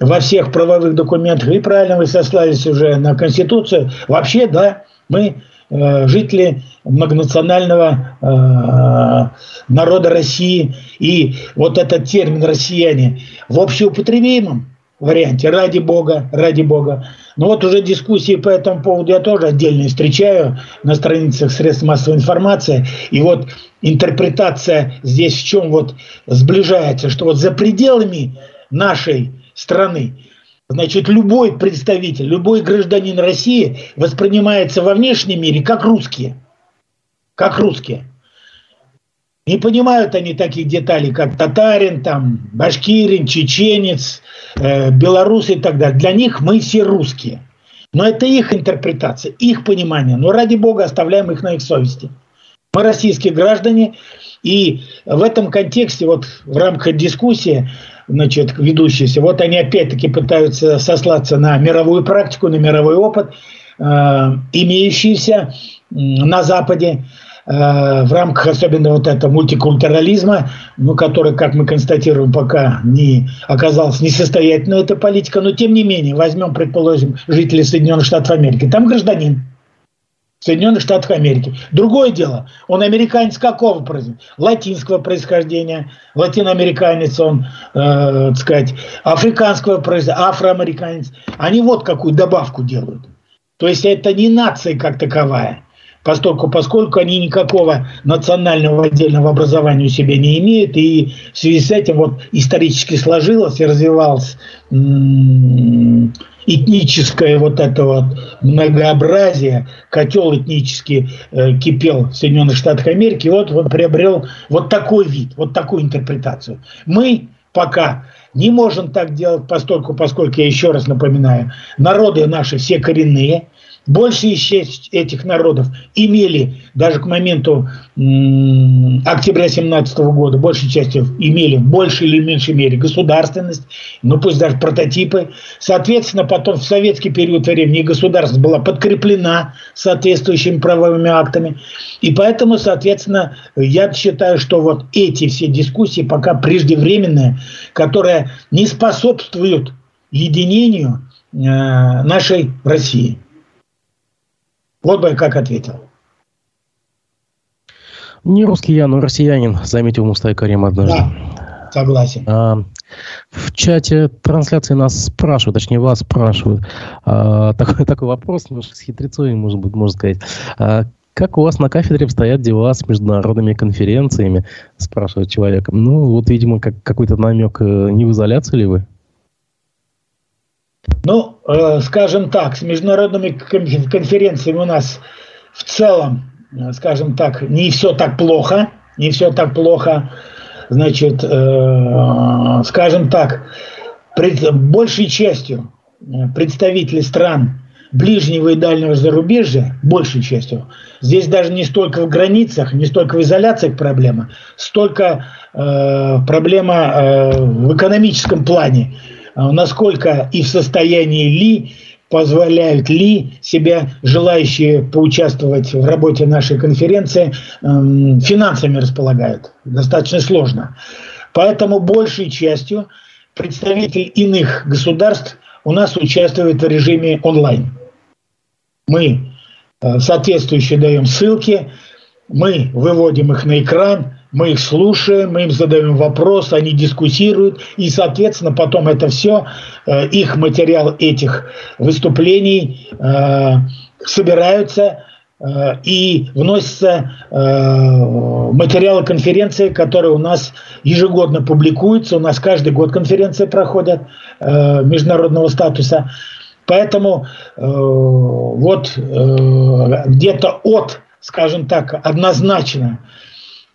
во всех правовых документах. И правильно вы сослались уже на Конституцию. Вообще, да, мы э, жители многонационального э, народа России. И вот этот термин «россияне» в общеупотребимом варианте, ради Бога, ради Бога. Но вот уже дискуссии по этому поводу я тоже отдельно встречаю на страницах средств массовой информации. И вот интерпретация здесь в чем вот сближается, что вот за пределами нашей страны, значит, любой представитель, любой гражданин России воспринимается во внешнем мире как русские. Как русские. Не понимают они таких деталей, как татарин, там, башкирин, чеченец, э, белорус и так далее. Для них мы все русские. Но это их интерпретация, их понимание. Но ради бога оставляем их на их совести. Мы российские граждане, и в этом контексте, вот в рамках дискуссии, значит, ведущиеся, вот они опять-таки пытаются сослаться на мировую практику, на мировой опыт, э, имеющийся на Западе. Э, в рамках особенно вот этого мультикультурализма, ну, который, как мы констатируем, пока не оказался несостоятельной эта политика, но тем не менее, возьмем, предположим, жителей Соединенных Штатов Америки, там гражданин Соединенных Штатов Америки. Другое дело, он американец какого происхождения? Латинского происхождения, латиноамериканец он, э, так сказать, африканского происхождения, афроамериканец. Они вот какую добавку делают. То есть это не нация как таковая, поскольку, поскольку они никакого национального отдельного образования у себя не имеют, и в связи с этим вот исторически сложилось и развивалось этническое вот это вот многообразие, котел этнически э, кипел в Соединенных Штатах Америки, вот он приобрел вот такой вид, вот такую интерпретацию. Мы пока не можем так делать, поскольку, поскольку я еще раз напоминаю, народы наши все коренные, Большая часть этих народов имели, даже к моменту октября 17 года, большей частью имели в большей или меньшей мере государственность, ну пусть даже прототипы. Соответственно, потом в советский период времени государственность была подкреплена соответствующими правовыми актами. И поэтому, соответственно, я считаю, что вот эти все дискуссии пока преждевременные, которые не способствуют единению э, нашей России. Вот бы я как ответил. Не русский я, но россиянин, заметил Мустай Карим однажды. Да, согласен. А, в чате трансляции нас спрашивают, точнее вас спрашивают. А, такой, такой вопрос, немножко с хитрецой, может быть, можно сказать. А, как у вас на кафедре обстоят дела с международными конференциями? Спрашивает человек. Ну, вот, видимо, как, какой-то намек, э, не в изоляции ли вы? Ну, э, скажем так, с международными конференциями у нас в целом, э, скажем так, не все так плохо, не все так плохо. Значит, э, скажем так, большей частью представители стран ближнего и дальнего зарубежья, большей частью, здесь даже не столько в границах, не столько в изоляциях проблема, столько э, проблема э, в экономическом плане. А насколько и в состоянии ли позволяют ли себя желающие поучаствовать в работе нашей конференции эм, финансами располагают. Достаточно сложно. Поэтому большей частью представители иных государств у нас участвуют в режиме онлайн. Мы э, соответствующие даем ссылки, мы выводим их на экран, мы их слушаем, мы им задаем вопрос, они дискуссируют, и, соответственно, потом это все, э, их материал этих выступлений э, собираются э, и вносятся материалы конференции, которые у нас ежегодно публикуются. У нас каждый год конференции проходят международного статуса. Поэтому вот где-то от, скажем так, однозначно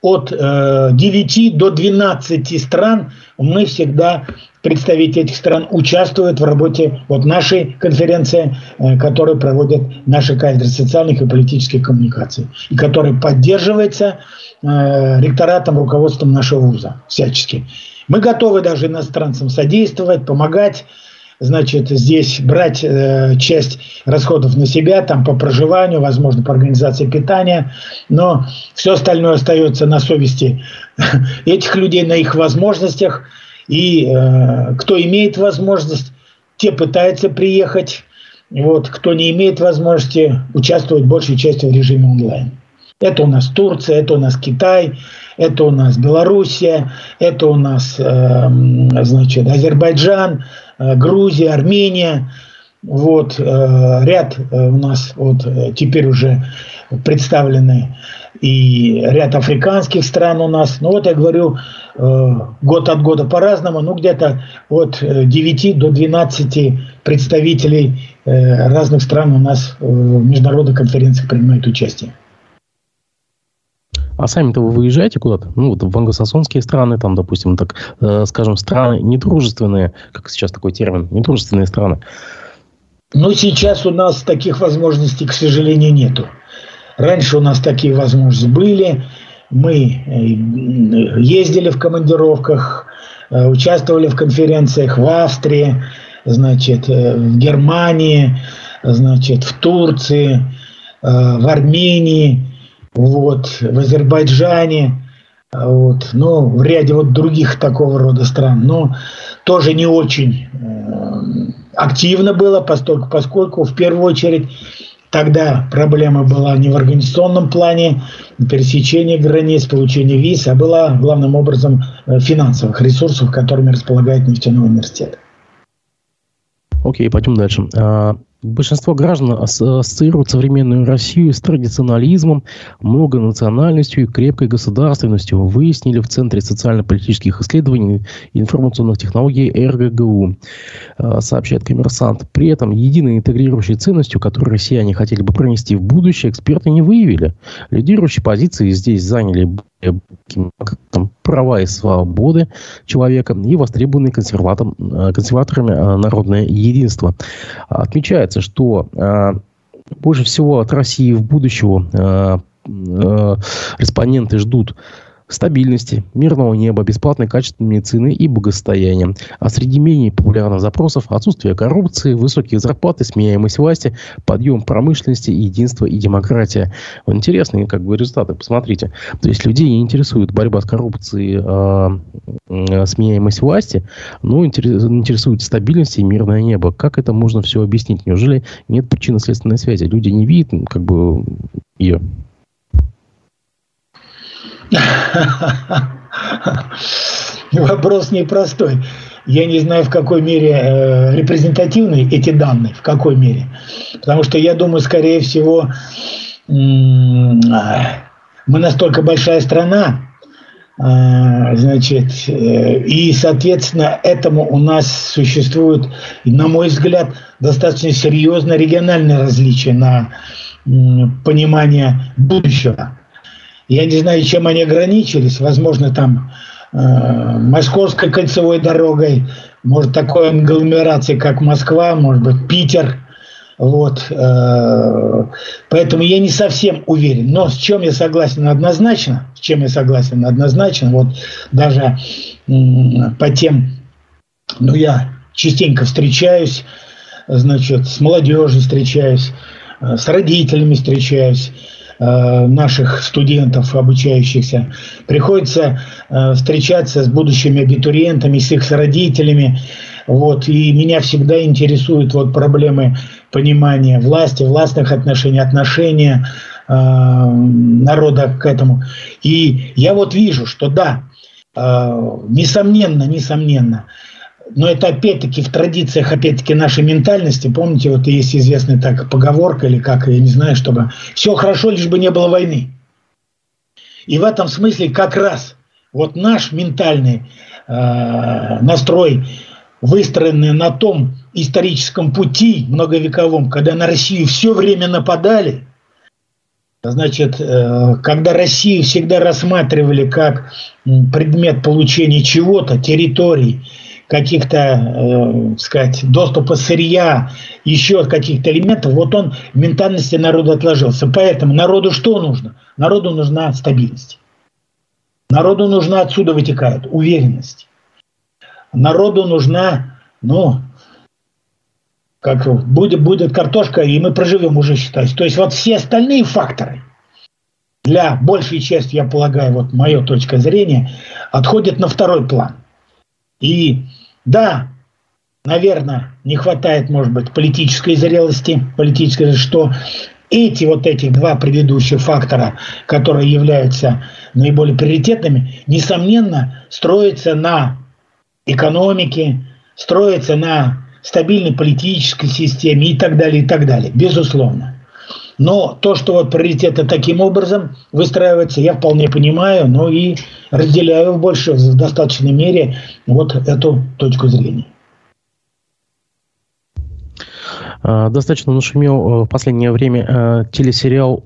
от э, 9 до 12 стран мы всегда представители этих стран участвуют в работе вот нашей конференции, э, которую проводят наши кафедры социальных и политических коммуникаций, и которая поддерживается э, ректоратом, руководством нашего вуза всячески. Мы готовы даже иностранцам содействовать, помогать значит, здесь брать э, часть расходов на себя, там по проживанию, возможно, по организации питания, но все остальное остается на совести этих людей, на их возможностях. И э, кто имеет возможность, те пытаются приехать. Вот, кто не имеет возможности, участвовать большей частью в режиме онлайн. Это у нас Турция, это у нас Китай, это у нас Белоруссия, это у нас э, значит, Азербайджан, Э, Грузия, Армения. Вот э, ряд э, у нас вот теперь уже представлены и ряд африканских стран у нас. Ну вот я говорю, год от года по-разному, ну где-то от 9 до 12 представителей разных стран у нас в международных конференциях принимают участие. А сами-то вы выезжаете куда-то? Ну, вот в англосаксонские страны, там, допустим, так, э, скажем, страны недружественные, как сейчас такой термин, недружественные страны. Ну, сейчас у нас таких возможностей, к сожалению, нету. Раньше у нас такие возможности были. Мы э, ездили в командировках, э, участвовали в конференциях в Австрии, значит, э, в Германии, значит, в Турции, в Армении – вот, в Азербайджане, вот, ну, в ряде вот других такого рода стран, но тоже не очень э, активно было, поскольку, поскольку в первую очередь тогда проблема была не в организационном плане, пересечения границ, получения виз, а была главным образом э, финансовых ресурсов, которыми располагает нефтяной университет. Окей, пойдем дальше. А, Большинство граждан ассоциируют современную Россию с традиционализмом, многонациональностью и крепкой государственностью. Выяснили в Центре социально-политических исследований и информационных технологий РГГУ, э, сообщает коммерсант. При этом единой интегрирующей ценностью, которую россияне хотели бы пронести в будущее, эксперты не выявили. Лидирующие позиции здесь заняли права и свободы человека и востребованные э, консерваторами э, народное единство. Отмечается, что э, больше всего от России в будущего респонденты ждут стабильности, мирного неба, бесплатной качественной медицины и благосостояния. А среди менее популярных запросов отсутствие коррупции, высокие зарплаты, сменяемость власти, подъем промышленности, единство и демократия. Интересные как бы результаты, посмотрите. То есть людей не интересует борьба с коррупцией, э, сменяемость власти, но интересует стабильность и мирное небо. Как это можно все объяснить? Неужели нет причинно-следственной связи? Люди не видят как бы ее. Вопрос непростой. Я не знаю, в какой мере э, репрезентативны эти данные, в какой мере. Потому что я думаю, скорее всего, мы настолько большая страна, э, значит, э, и, соответственно, этому у нас существует, на мой взгляд, достаточно серьезное региональное различие на понимание будущего. Я не знаю, чем они ограничились. Возможно, там э, Московской кольцевой дорогой, может, такой агломерации, как Москва, может быть, Питер. Вот. Э, поэтому я не совсем уверен. Но с чем я согласен однозначно, с чем я согласен однозначно, вот даже э, по тем, ну, я частенько встречаюсь значит, с молодежью встречаюсь, э, с родителями встречаюсь наших студентов, обучающихся. Приходится э, встречаться с будущими абитуриентами, с их родителями. Вот, и меня всегда интересуют вот проблемы понимания власти, властных отношений, отношения э, народа к этому. И я вот вижу, что да, э, несомненно, несомненно, но это опять-таки в традициях, опять-таки, нашей ментальности. Помните, вот есть известная так поговорка или как, я не знаю, чтобы все хорошо, лишь бы не было войны. И в этом смысле как раз вот наш ментальный э, настрой выстроенные на том историческом пути многовековом, когда на Россию все время нападали, значит, э, когда Россию всегда рассматривали как предмет получения чего-то, территорий, каких-то, э, сказать, доступа сырья, еще каких-то элементов, вот он в ментальности народа отложился. Поэтому народу что нужно? Народу нужна стабильность. Народу нужна отсюда вытекает уверенность народу нужна, ну, как будет, будет картошка, и мы проживем уже, считать. То есть вот все остальные факторы для большей части, я полагаю, вот моя точка зрения, отходят на второй план. И да, наверное, не хватает, может быть, политической зрелости, политической, что эти вот эти два предыдущих фактора, которые являются наиболее приоритетными, несомненно, строятся на экономики, строится на стабильной политической системе и так далее, и так далее, безусловно. Но то, что вот приоритеты таким образом выстраиваются, я вполне понимаю, но и разделяю в больше, в достаточной мере вот эту точку зрения. А, достаточно нашумел э, в последнее время э, телесериал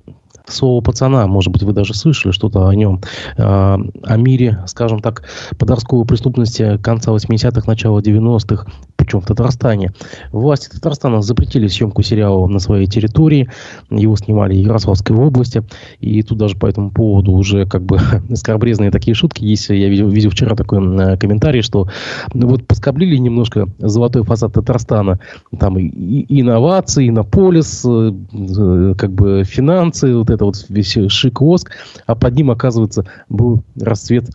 слово пацана, может быть, вы даже слышали что-то о нем, а, о мире, скажем так, подростковой преступности конца 80-х, начала 90-х, причем в Татарстане. Власти Татарстана запретили съемку сериала на своей территории. Его снимали в Ярославской области. И тут даже по этому поводу уже как бы скорбрезные такие шутки есть. Я видел, видел вчера такой э, комментарий, что ну, вот поскоблили немножко золотой фасад Татарстана. Там и, и инновации, иннополис, э, э, как бы финансы, вот это вот весь шик-воск. А под ним, оказывается, был расцвет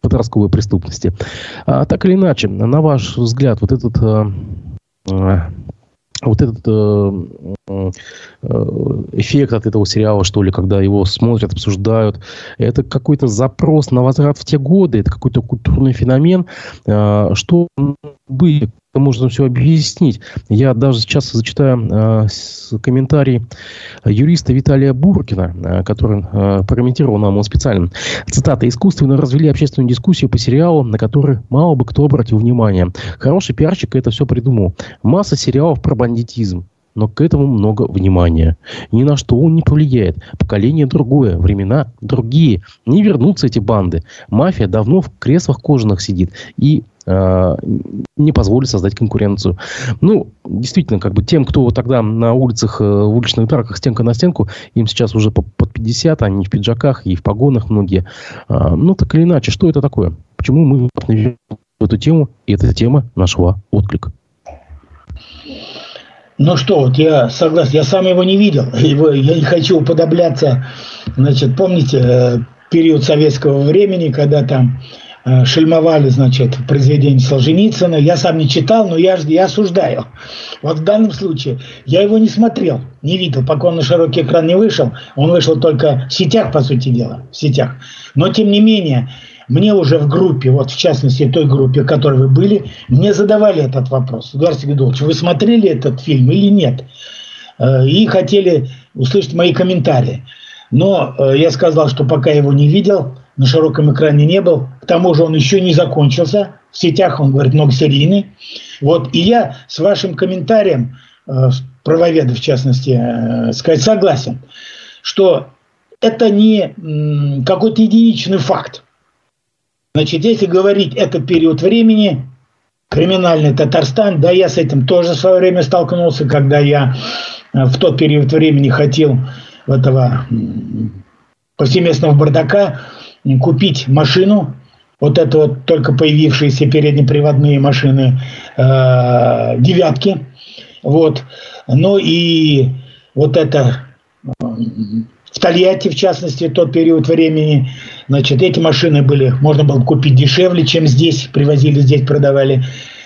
подростковой преступности. А, так или иначе, на ваш взгляд, вот этот а, а вот этот э, э, эффект от этого сериала, что ли, когда его смотрят, обсуждают, это какой-то запрос на возврат в те годы, это какой-то культурный феномен, э, что бы можно все объяснить. Я даже сейчас зачитаю э, комментарий юриста Виталия Буркина, э, который э, прокомментировал нам он специально. Цитата. «Искусственно развели общественную дискуссию по сериалу, на который мало бы кто обратил внимание. Хороший пиарщик это все придумал. Масса сериалов про бандитизм но к этому много внимания. Ни на что он не повлияет. Поколение другое, времена другие. Не вернутся эти банды. Мафия давно в креслах кожаных сидит. И не позволит создать конкуренцию. Ну, действительно, как бы тем, кто тогда на улицах, э, в уличных драках стенка на стенку, им сейчас уже под 50, они в пиджаках и в погонах многие. А, ну, так или иначе, что это такое? Почему мы в эту тему, и эта тема нашла отклик? Ну что, вот я согласен, я сам его не видел, его, я не хочу уподобляться, значит, помните э, период советского времени, когда там Э, шельмовали, значит, произведение Солженицына. Я сам не читал, но я, я осуждаю. Вот в данном случае я его не смотрел, не видел, пока он на широкий экран не вышел. Он вышел только в сетях, по сути дела, в сетях. Но, тем не менее, мне уже в группе, вот в частности той группе, в которой вы были, мне задавали этот вопрос. Эдуард Сергеевич, вы смотрели этот фильм или нет? Э, и хотели услышать мои комментарии. Но э, я сказал, что пока его не видел, на широком экране не был. К тому же он еще не закончился. В сетях он, говорит, многосерийный. Вот. И я с вашим комментарием, э, правоведа в частности, э, сказать согласен, что это не какой-то единичный факт. Значит, если говорить это период времени, криминальный Татарстан, да, я с этим тоже в свое время столкнулся, когда я э, в тот период времени хотел этого повсеместного бардака, купить машину, вот это вот только появившиеся переднеприводные машины э, девятки. Вот. Ну и вот это в Тольятти, в частности, тот период времени, значит, эти машины были, можно было купить дешевле, чем здесь, привозили здесь, продавали.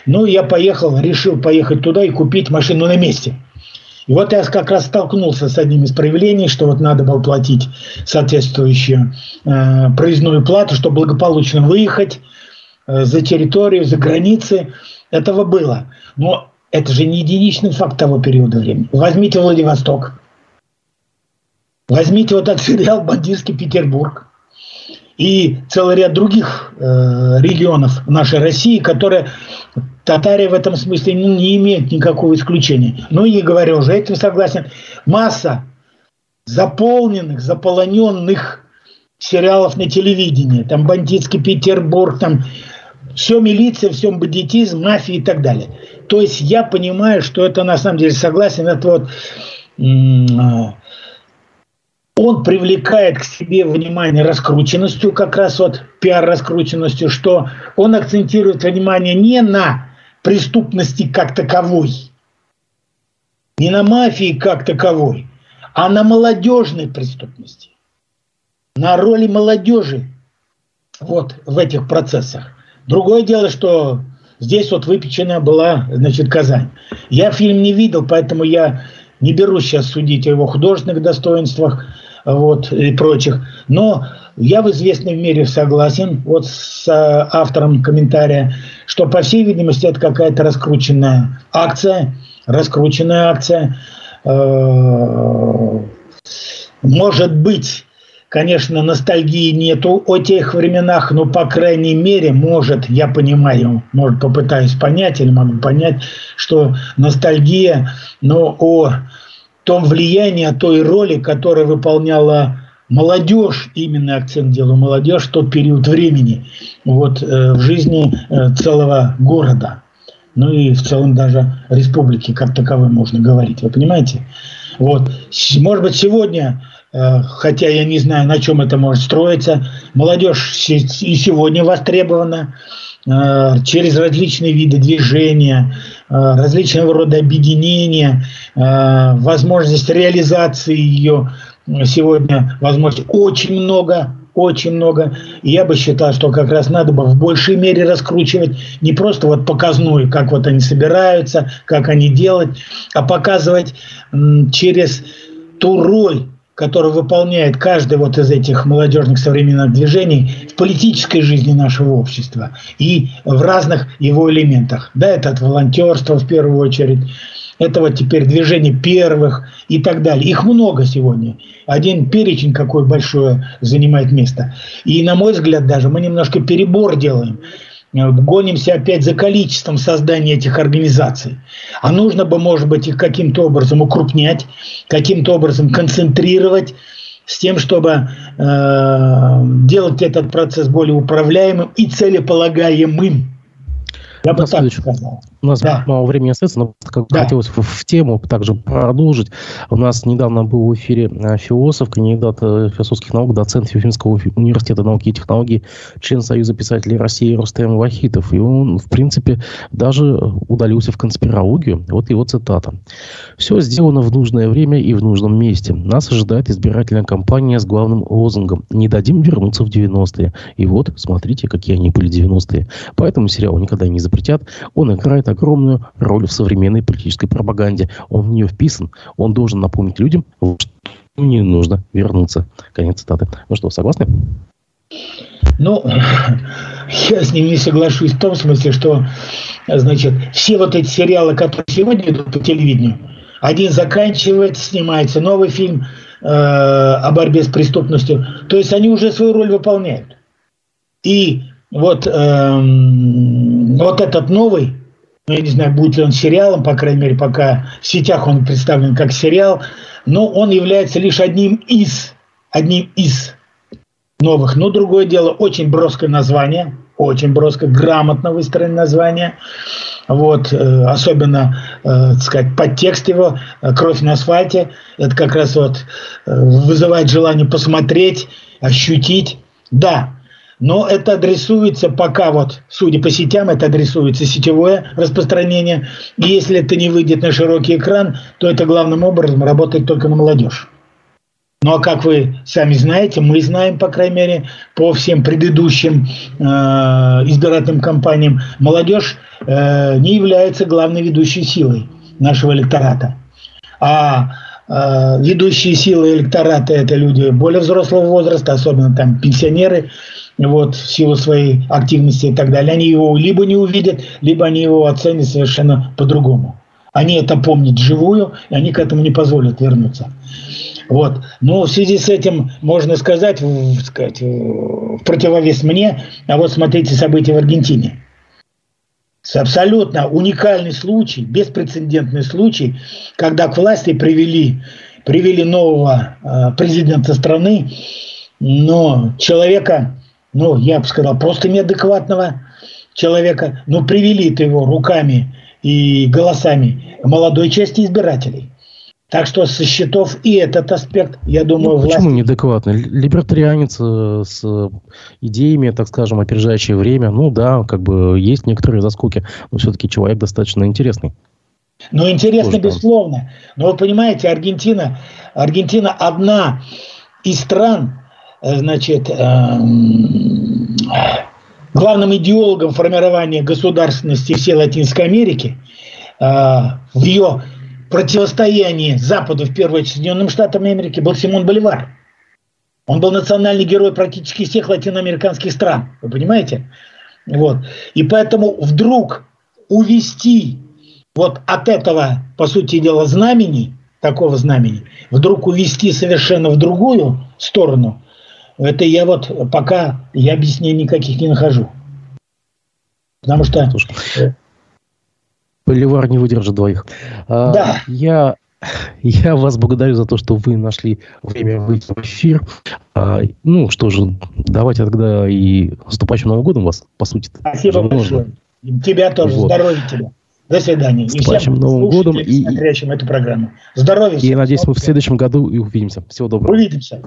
Ну, я поехал, решил поехать туда и купить машину на месте. И вот я как раз столкнулся с одним из проявлений, что вот надо было платить соответствующую э, проездную плату, чтобы благополучно выехать э, за территорию, за границы. Этого было. Но это же не единичный факт того периода времени. Возьмите Владивосток. Возьмите вот этот сериал «Бандитский Петербург» и целый ряд других э, регионов нашей России, которые Татария в этом смысле ну, не имеет никакого исключения. Ну и говорю уже, этим согласен. Масса заполненных, заполоненных сериалов на телевидении. Там «Бандитский Петербург», там все милиция, все бандитизм, мафия и так далее. То есть я понимаю, что это на самом деле согласен, это вот а, он привлекает к себе внимание раскрученностью, как раз вот пиар-раскрученностью, что он акцентирует внимание не на преступности как таковой, не на мафии как таковой, а на молодежной преступности, на роли молодежи вот в этих процессах. Другое дело, что здесь вот выпечена была, значит, Казань. Я фильм не видел, поэтому я не берусь сейчас судить о его художественных достоинствах вот, и прочих. Но я в известной мере согласен вот с э, автором комментария, что, по всей видимости, это какая-то раскрученная акция, раскрученная акция. Э, может быть, конечно, ностальгии нету о тех временах, но, по крайней мере, может, я понимаю, может, попытаюсь понять или могу понять, что ностальгия, но о том влиянии, о той роли, которую выполняла молодежь, именно акцент делаю молодежь, тот период времени вот, э, в жизни э, целого города. Ну и в целом даже республики как таковой можно говорить. Вы понимаете? Вот. Может быть, сегодня, э, хотя я не знаю, на чем это может строиться, молодежь и сегодня востребована через различные виды движения, различного рода объединения, возможность реализации ее сегодня возможностей очень много, очень много. И я бы считал, что как раз надо бы в большей мере раскручивать не просто вот показную, как вот они собираются, как они делают, а показывать через ту роль, которую выполняет каждый вот из этих молодежных современных движений в политической жизни нашего общества и в разных его элементах. Да, это от волонтерства в первую очередь, это вот теперь движение первых и так далее. Их много сегодня. Один перечень какой большой занимает место. И, на мой взгляд, даже мы немножко перебор делаем. Гонимся опять за количеством создания этих организаций. А нужно бы, может быть, их каким-то образом укрупнять, каким-то образом концентрировать, с тем, чтобы э, делать этот процесс более управляемым и целеполагаемым. Я бы так сказал. У нас да. мало времени остается, но как да. хотелось в, в тему также продолжить. У нас недавно был в эфире э, философ, кандидат э, философских наук, доцент Уфимского университета науки и технологий, член Союза писателей России Рустем Вахитов. И он, в принципе, даже удалился в конспирологию. Вот его цитата. «Все сделано в нужное время и в нужном месте. Нас ожидает избирательная кампания с главным лозунгом «Не дадим вернуться в 90-е». И вот, смотрите, какие они были 90-е. Поэтому сериал никогда не запретят. Он играет огромную роль в современной политической пропаганде. Он в нее вписан. Он должен напомнить людям, что не нужно вернуться. Конец цитаты. Ну что, согласны? Ну, я с ним не соглашусь в том смысле, что, значит, все вот эти сериалы, которые сегодня идут по телевидению, один заканчивается, снимается новый фильм э, о борьбе с преступностью. То есть они уже свою роль выполняют. И вот, э, вот этот новый ну, я не знаю, будет ли он сериалом, по крайней мере, пока в сетях он представлен как сериал, но он является лишь одним из, одним из новых. Но другое дело, очень броское название, очень броское, грамотно выстроенное название. Вот, э, особенно, э, так сказать, подтекст его «Кровь на асфальте». Это как раз вот э, вызывает желание посмотреть, ощутить. Да, но это адресуется пока вот, судя по сетям, это адресуется сетевое распространение. И если это не выйдет на широкий экран, то это главным образом работает только на молодежь. Ну а как вы сами знаете, мы знаем, по крайней мере, по всем предыдущим э, избирательным кампаниям, молодежь э, не является главной ведущей силой нашего электората. А ведущие силы электората это люди более взрослого возраста, особенно там пенсионеры, вот, в силу своей активности и так далее. Они его либо не увидят, либо они его оценят совершенно по-другому. Они это помнят живую, и они к этому не позволят вернуться. Вот. Но в связи с этим можно сказать, в, сказать, в противовес мне, а вот смотрите события в Аргентине. Абсолютно уникальный случай, беспрецедентный случай, когда к власти привели, привели нового э, президента страны, но человека, ну, я бы сказал, просто неадекватного человека, но привели-то его руками и голосами молодой части избирателей. Так что со счетов и этот аспект, я думаю, ну, власть... Почему неадекватный? Либертарианец э, с идеями, так скажем, опережающее время. Ну да, как бы есть некоторые заскоки, но все-таки человек достаточно интересный. Ну, интересно, Тоже безусловно. Там. Но вы понимаете, Аргентина, Аргентина одна из стран, э, значит, эм, главным идеологом формирования государственности всей Латинской Америки, э, в ее противостоянии Западу, в первую очередь Соединенным Штатам Америки, был Симон Боливар. Он был национальный герой практически всех латиноамериканских стран. Вы понимаете? Вот. И поэтому вдруг увести вот от этого, по сути дела, знамени, такого знамени, вдруг увести совершенно в другую сторону, это я вот пока я объяснений никаких не нахожу. Потому что Боливар не выдержит двоих. А, да. Я, я вас благодарю за то, что вы нашли время выйти в эфир. А, ну, что же, давайте тогда и наступающим Новым годом вас, по сути. Спасибо большое. Тебя тоже. Вот. Здоровья тебе. До свидания. С и всем Новым годом. И смотрящим эту программу. Здоровья. И, надеюсь, мы в следующем году и увидимся. Всего доброго. Увидимся.